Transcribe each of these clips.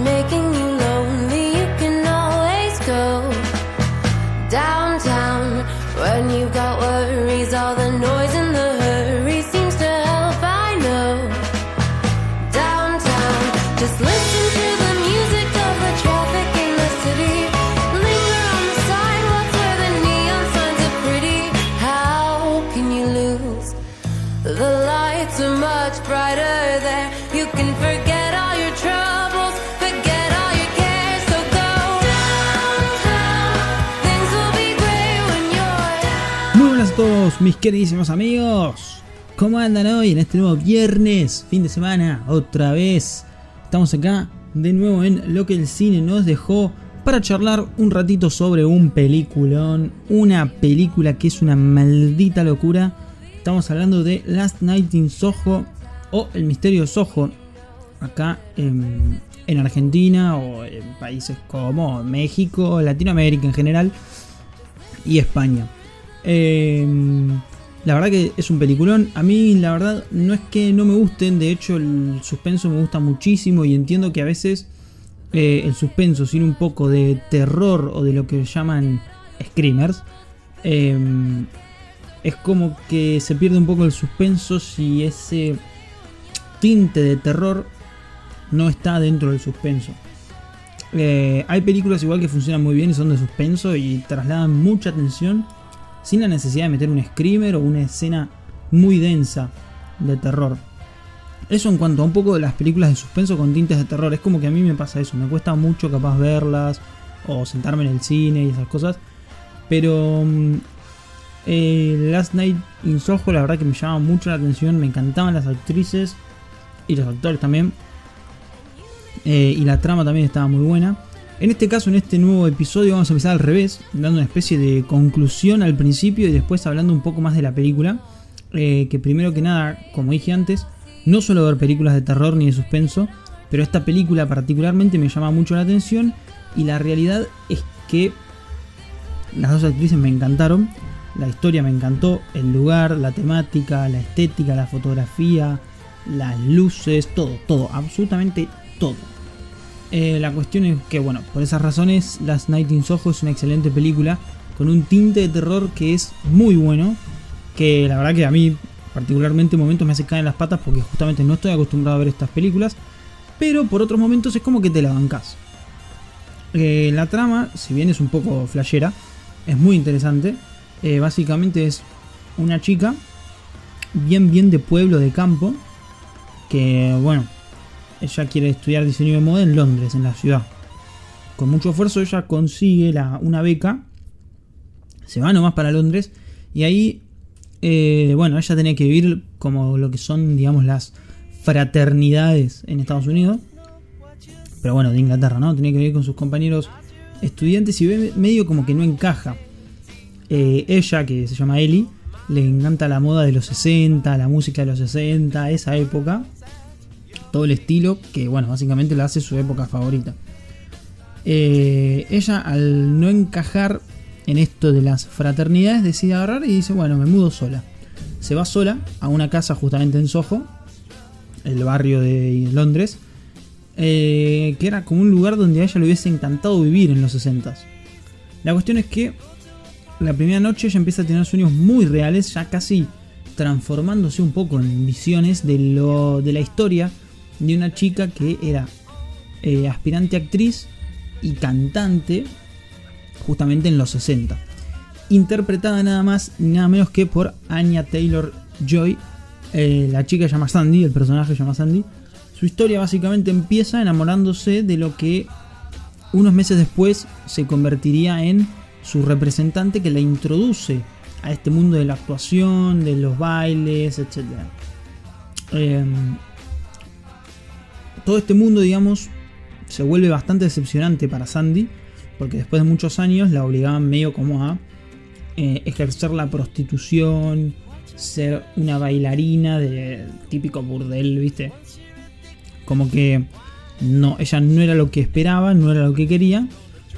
making Mis queridísimos amigos. ¿Cómo andan hoy en este nuevo viernes, fin de semana? Otra vez. Estamos acá de nuevo en lo que el cine nos dejó para charlar un ratito sobre un peliculón. Una película que es una maldita locura. Estamos hablando de Last Night in Soho o El Misterio de Soho. Acá en, en Argentina o en países como México, Latinoamérica en general y España. Eh, la verdad que es un peliculón. A mí la verdad no es que no me gusten, de hecho el suspenso me gusta muchísimo y entiendo que a veces eh, el suspenso sin un poco de terror o de lo que llaman screamers, eh, es como que se pierde un poco el suspenso si ese tinte de terror no está dentro del suspenso. Eh, hay películas igual que funcionan muy bien y son de suspenso y trasladan mucha tensión sin la necesidad de meter un screamer o una escena muy densa de terror. Eso en cuanto a un poco de las películas de suspenso con tintes de terror, es como que a mí me pasa eso, me cuesta mucho capaz verlas o sentarme en el cine y esas cosas. Pero mm, eh, Last Night in Soho la verdad que me llamaba mucho la atención, me encantaban las actrices y los actores también. Eh, y la trama también estaba muy buena. En este caso, en este nuevo episodio, vamos a empezar al revés, dando una especie de conclusión al principio y después hablando un poco más de la película. Eh, que primero que nada, como dije antes, no suelo ver películas de terror ni de suspenso, pero esta película particularmente me llama mucho la atención y la realidad es que las dos actrices me encantaron, la historia me encantó, el lugar, la temática, la estética, la fotografía, las luces, todo, todo, absolutamente todo. Eh, la cuestión es que, bueno, por esas razones, Last Night in Soho es una excelente película con un tinte de terror que es muy bueno. Que la verdad que a mí, particularmente, en momentos me hace caer en las patas porque justamente no estoy acostumbrado a ver estas películas. Pero por otros momentos es como que te la bancas. Eh, la trama, si bien es un poco flashera, es muy interesante. Eh, básicamente es una chica bien, bien de pueblo, de campo. Que, bueno, ella quiere estudiar diseño de moda en Londres, en la ciudad. Con mucho esfuerzo ella consigue una beca, se va nomás para Londres y ahí, eh, bueno, ella tenía que vivir como lo que son, digamos, las fraternidades en Estados Unidos. Pero bueno, de Inglaterra, ¿no? Tenía que vivir con sus compañeros estudiantes y ve medio como que no encaja. Eh, ella, que se llama Ellie, le encanta la moda de los 60, la música de los 60, esa época todo el estilo que, bueno, básicamente la hace su época favorita. Eh, ella, al no encajar en esto de las fraternidades, decide agarrar y dice, bueno, me mudo sola. Se va sola a una casa justamente en Soho, el barrio de Londres, eh, que era como un lugar donde a ella le hubiese encantado vivir en los 60 La cuestión es que la primera noche ella empieza a tener sueños muy reales, ya casi transformándose un poco en visiones de, lo, de la historia de una chica que era eh, aspirante actriz y cantante justamente en los 60. Interpretada nada más nada menos que por Anya Taylor Joy. Eh, la chica llama Sandy, el personaje se llama Sandy. Su historia básicamente empieza enamorándose de lo que unos meses después se convertiría en su representante que la introduce a este mundo de la actuación, de los bailes, etc. todo este mundo, digamos, se vuelve bastante decepcionante para Sandy, porque después de muchos años la obligaban medio como a eh, ejercer la prostitución, ser una bailarina de típico burdel, ¿viste? Como que no, ella no era lo que esperaba, no era lo que quería,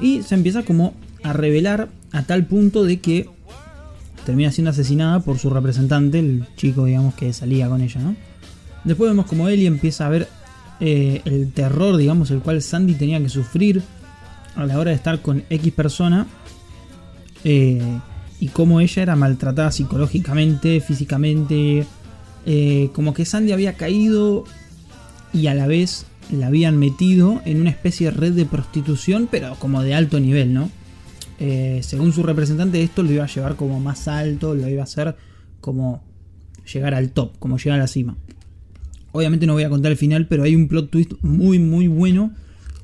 y se empieza como a revelar a tal punto de que termina siendo asesinada por su representante, el chico, digamos, que salía con ella, ¿no? Después vemos como Ellie empieza a ver eh, el terror, digamos, el cual Sandy tenía que sufrir a la hora de estar con X persona. eh, y cómo ella era maltratada psicológicamente, físicamente. eh, como que Sandy había caído y a la vez la habían metido en una especie de red de prostitución, pero como de alto nivel, ¿no? Según su representante, esto lo iba a llevar como más alto, lo iba a hacer como llegar al top, como llegar a la cima. Obviamente no voy a contar el final, pero hay un plot twist muy, muy bueno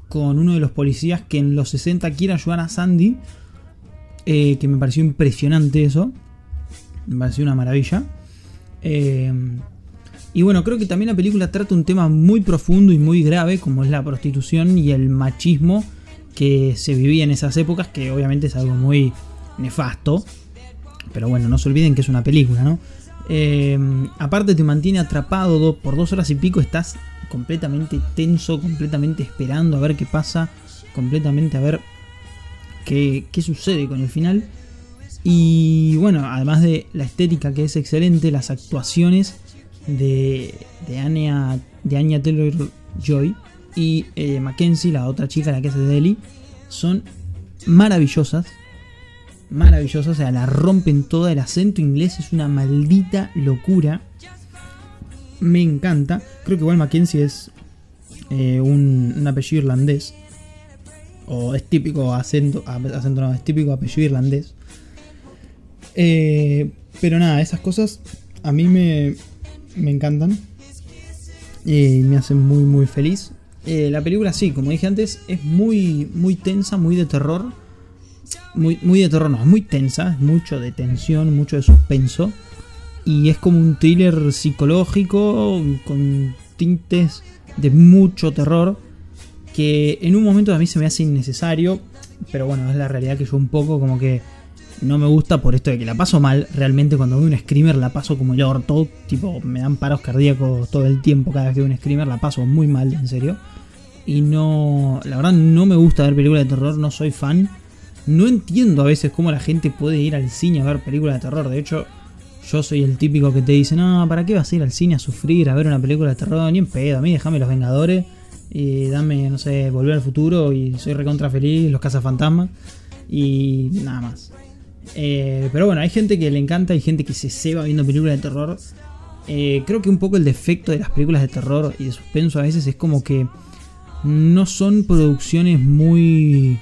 con uno de los policías que en los 60 quiere ayudar a Sandy, eh, que me pareció impresionante eso, me pareció una maravilla. Eh, y bueno, creo que también la película trata un tema muy profundo y muy grave, como es la prostitución y el machismo que se vivía en esas épocas, que obviamente es algo muy nefasto. Pero bueno, no se olviden que es una película, ¿no? Eh, aparte te mantiene atrapado do- por dos horas y pico, estás completamente tenso, completamente esperando a ver qué pasa, completamente a ver qué, sucede con el final. Y bueno, además de la estética que es excelente, las actuaciones de, de Anya, de Anya Taylor Joy y eh, Mackenzie, la otra chica, la que hace de son maravillosas. Maravillosas, o sea, la rompen toda. El acento inglés es una maldita locura. Me encanta. Creo que igual Mackenzie es eh, un, apellido irlandés. O es típico acento, acento no, es típico apellido irlandés. Eh, pero nada, esas cosas a mí me, me encantan. Y me hacen muy muy feliz. Eh, la película sí, como dije antes, es muy, muy tensa, muy de terror. Muy, muy de terror, no, es muy tensa, mucho de tensión, mucho de suspenso. Y es como un thriller psicológico con tintes de mucho terror. Que en un momento a mí se me hace innecesario. Pero bueno, es la realidad que yo un poco como que no me gusta por esto de que la paso mal. Realmente cuando veo un screamer la paso como el orto. Tipo, me dan paros cardíacos todo el tiempo cada vez que veo un screamer. La paso muy mal, en serio. Y no, la verdad no me gusta ver películas de terror, no soy fan. No entiendo a veces cómo la gente puede ir al cine a ver películas de terror. De hecho, yo soy el típico que te dice, no, ¿para qué vas a ir al cine a sufrir, a ver una película de terror? Ni en pedo, a mí déjame Los Vengadores y dame, no sé, Volver al Futuro y soy recontra feliz, Los Cazafantasmas y nada más. Eh, pero bueno, hay gente que le encanta, hay gente que se ceba viendo películas de terror. Eh, creo que un poco el defecto de las películas de terror y de suspenso a veces es como que no son producciones muy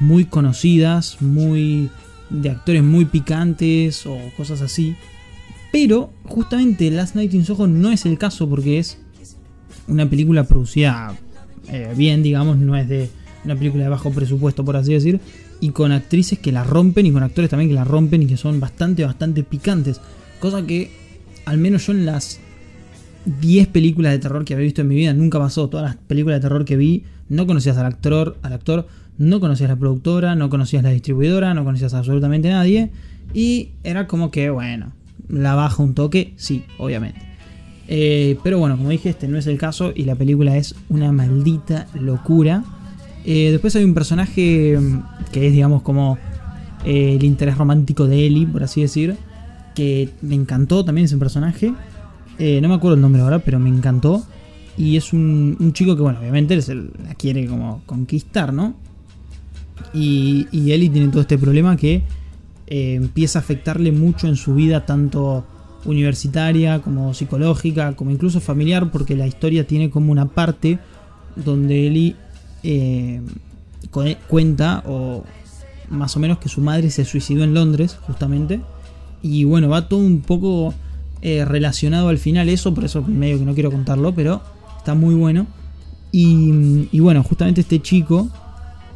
muy conocidas, muy de actores muy picantes o cosas así. Pero justamente Last Night in Soho no es el caso porque es una película producida eh, bien, digamos, no es de una película de bajo presupuesto, por así decir, y con actrices que la rompen y con actores también que la rompen y que son bastante, bastante picantes. Cosa que al menos yo en las 10 películas de terror que había visto en mi vida nunca pasó. Todas las películas de terror que vi no conocías al actor, al actor, no conocías la productora, no conocías la distribuidora, no conocías absolutamente nadie. Y era como que, bueno, la baja un toque, sí, obviamente. Eh, pero bueno, como dije, este no es el caso y la película es una maldita locura. Eh, después hay un personaje mm, que es, digamos, como eh, el interés romántico de Ellie, por así decir. Que me encantó también ese personaje. No me acuerdo el nombre ahora, pero me encantó. Y es un, chico que, bueno, obviamente se la quiere como conquistar, ¿no? Y, y Ellie tiene todo este problema que eh, empieza a afectarle mucho en su vida, tanto universitaria como psicológica, como incluso familiar, porque la historia tiene como una parte donde Ellie eh, cu- cuenta, o más o menos, que su madre se suicidó en Londres, justamente. Y bueno, va todo un poco eh, relacionado al final eso, por eso medio que no quiero contarlo, pero está muy bueno. Y, y bueno, justamente este chico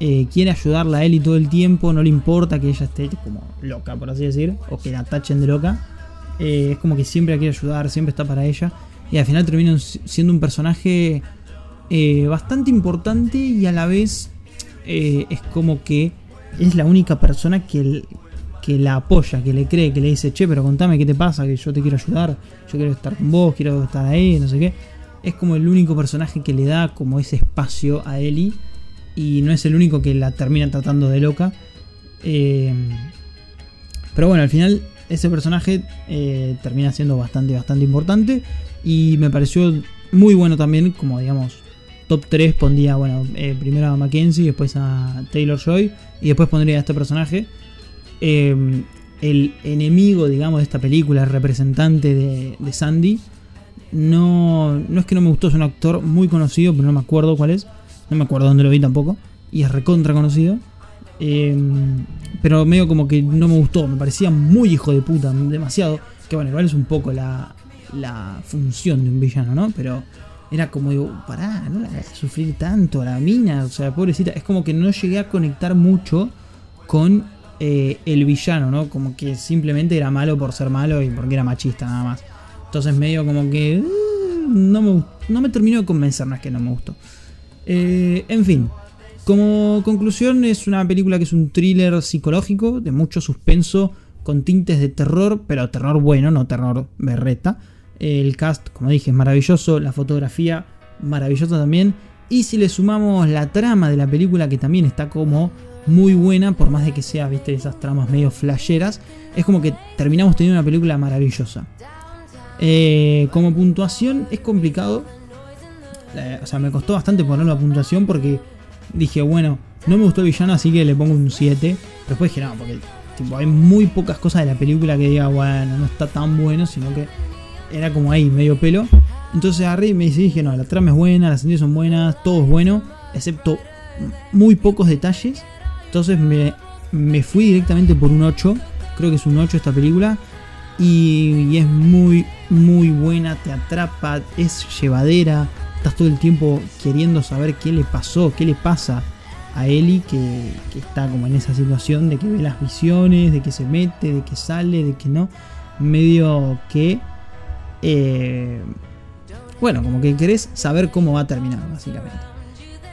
eh, quiere ayudarla a Ellie todo el tiempo, no le importa que ella esté como loca, por así decir, o que la tachen de loca. Eh, es como que siempre la quiere ayudar, siempre está para ella. Y al final termina si- siendo un personaje eh, bastante importante y a la vez es como que es la única persona que, que la apoya, que le cree, que le dice, che, pero contame qué te pasa, que yo te quiero ayudar, yo quiero estar con vos, quiero estar ahí, no sé qué. Es como el único personaje que le da como ese espacio a Ellie y no es el único que la termina tratando de loca. Eh, pero bueno, al final ese personaje eh, termina siendo bastante, bastante importante y me pareció muy bueno también como digamos top 3 pondría, bueno, eh, primero a Mackenzie, después a Taylor Joy y después pondría a este personaje. El enemigo, digamos, de esta película, el representante de, de Sandy, no, no es que no me gustó, es un actor muy conocido, pero no me acuerdo cuál es. No me acuerdo dónde lo vi tampoco. Y es recontra conocido. Eh, pero medio como que no me gustó, me parecía muy hijo de puta, demasiado. Que bueno, igual es un poco la, la función de un villano, ¿no? Pero era como digo, pará, no la hagas sufrir tanto a la mina, o sea, pobrecita. Es como que no llegué a conectar mucho con eh, el villano, ¿no? Como que simplemente era malo por ser malo y porque era machista nada más. Entonces medio como que uh, no, me, no me terminó de convencer, no que no me gustó. Eh, en fin, como conclusión es una película que es un thriller psicológico de mucho suspenso con tintes de terror, pero terror bueno, no terror berreta. El cast, como dije, es maravilloso, la fotografía maravillosa también. Y si le sumamos la trama de la película, que también está como muy buena, por más de que sea, viste, esas tramas medio flasheras, es como que terminamos teniendo una película maravillosa. Eh, como puntuación es complicado. O sea, me costó bastante poner la puntuación porque dije, bueno, no me gustó el villano, así que le pongo un 7. Después dije, no, porque tipo, hay muy pocas cosas de la película que diga, bueno, no está tan bueno, sino que era como ahí, medio pelo. Entonces agarré y me dije, no, la trama es buena, las sentidas son buenas, todo es bueno, excepto muy pocos detalles. Entonces me, me fui directamente por un 8. Creo que es un 8 esta película. Y es muy, muy buena, te atrapa, es llevadera. Estás todo el tiempo queriendo saber qué le pasó, qué le pasa a Ellie, que, que está como en esa situación de que ve las visiones, de que se mete, de que sale, de que no. Medio que... eh, bueno, como que querés saber cómo va a terminar, básicamente.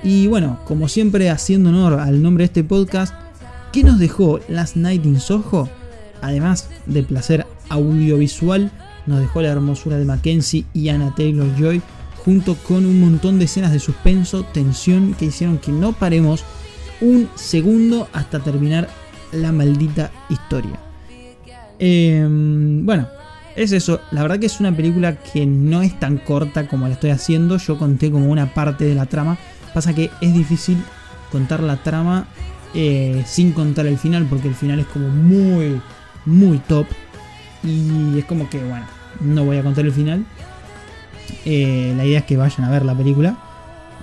Y bueno, como siempre, haciendo honor al nombre de este podcast, ¿qué nos dejó Last Night in Soho? Además del placer audiovisual, nos dejó la hermosura de Mackenzie y Anna Taylor Joy, junto con un montón de escenas de suspenso, tensión, que hicieron que no paremos un segundo hasta terminar la maldita historia. Eh, bueno, es eso. La verdad que es una película que no es tan corta como la estoy haciendo. Yo conté como una parte de la trama. Pasa que es difícil contar la trama eh, sin contar el final, porque el final es como muy, muy top. Y es como que, bueno, no voy a contar el final. Eh, la idea es que vayan a ver la película,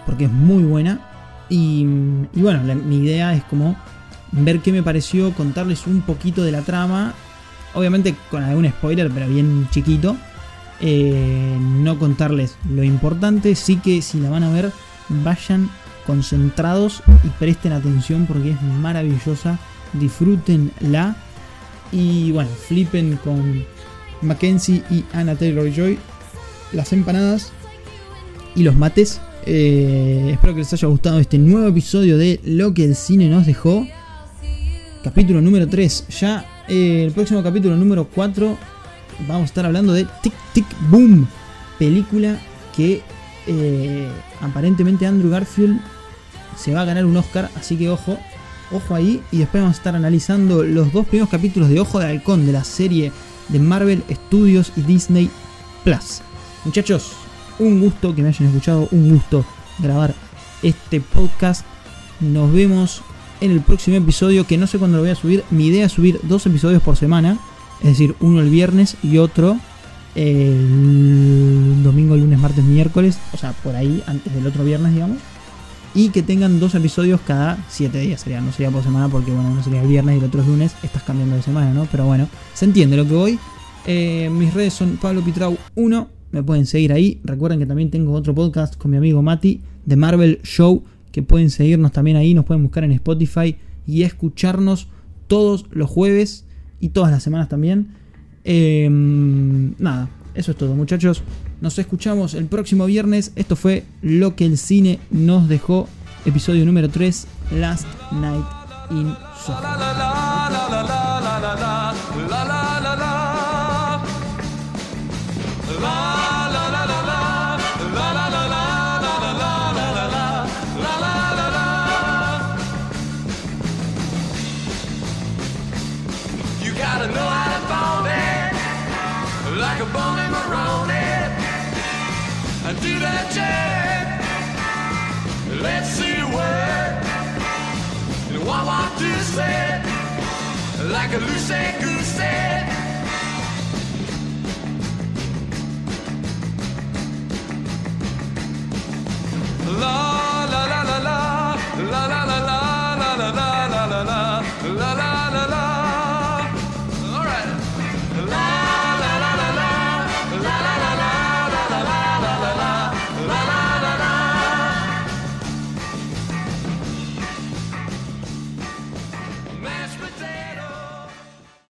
porque es muy buena. Y, bueno, mi idea es como ver qué me pareció, contarles un poquito de la trama. Obviamente con algún spoiler, pero bien chiquito. Eh, no contarles lo importante. Sí que si la van a ver, vayan concentrados y presten atención porque es maravillosa. Disfrútenla. Y bueno, flipen con Mackenzie y Anna Taylor Joy. Las empanadas y los mates. Eh, espero que les haya gustado este nuevo episodio de Lo que el cine nos dejó. Capítulo número 3. Ya eh, el próximo capítulo número 4 vamos a estar hablando de Tic Tic Boom. Película que eh, aparentemente Andrew Garfield se va a ganar un Oscar. Así que ojo, ojo ahí. Y después vamos a estar analizando los dos primeros capítulos de Ojo de Halcón de la serie de Marvel Studios y Disney Plus. Muchachos, un gusto que me hayan escuchado, un gusto grabar este podcast. Nos vemos en el próximo episodio, que no sé cuándo lo voy a subir. Mi idea es subir dos episodios por semana, es decir, uno el viernes y otro el domingo, lunes, martes, miércoles, o sea, por ahí, antes del otro viernes, digamos. Y que tengan dos episodios cada siete días, sería, no sería por semana, porque bueno, uno sería el viernes y el otro es lunes, estás cambiando de semana, ¿no? Pero bueno, se entiende lo que voy. Eh, mis redes son Pablo Pitrau 1, me pueden seguir ahí. Recuerden que también tengo otro podcast con mi amigo Mati de Marvel Show, que pueden seguirnos también ahí, nos pueden buscar en Spotify y escucharnos todos los jueves y todas las semanas también. Eh, nada, eso es todo muchachos. Nos escuchamos el próximo viernes. Esto fue Lo que el cine nos dejó, episodio número 3, Last Night in Soho. like a loose anchor.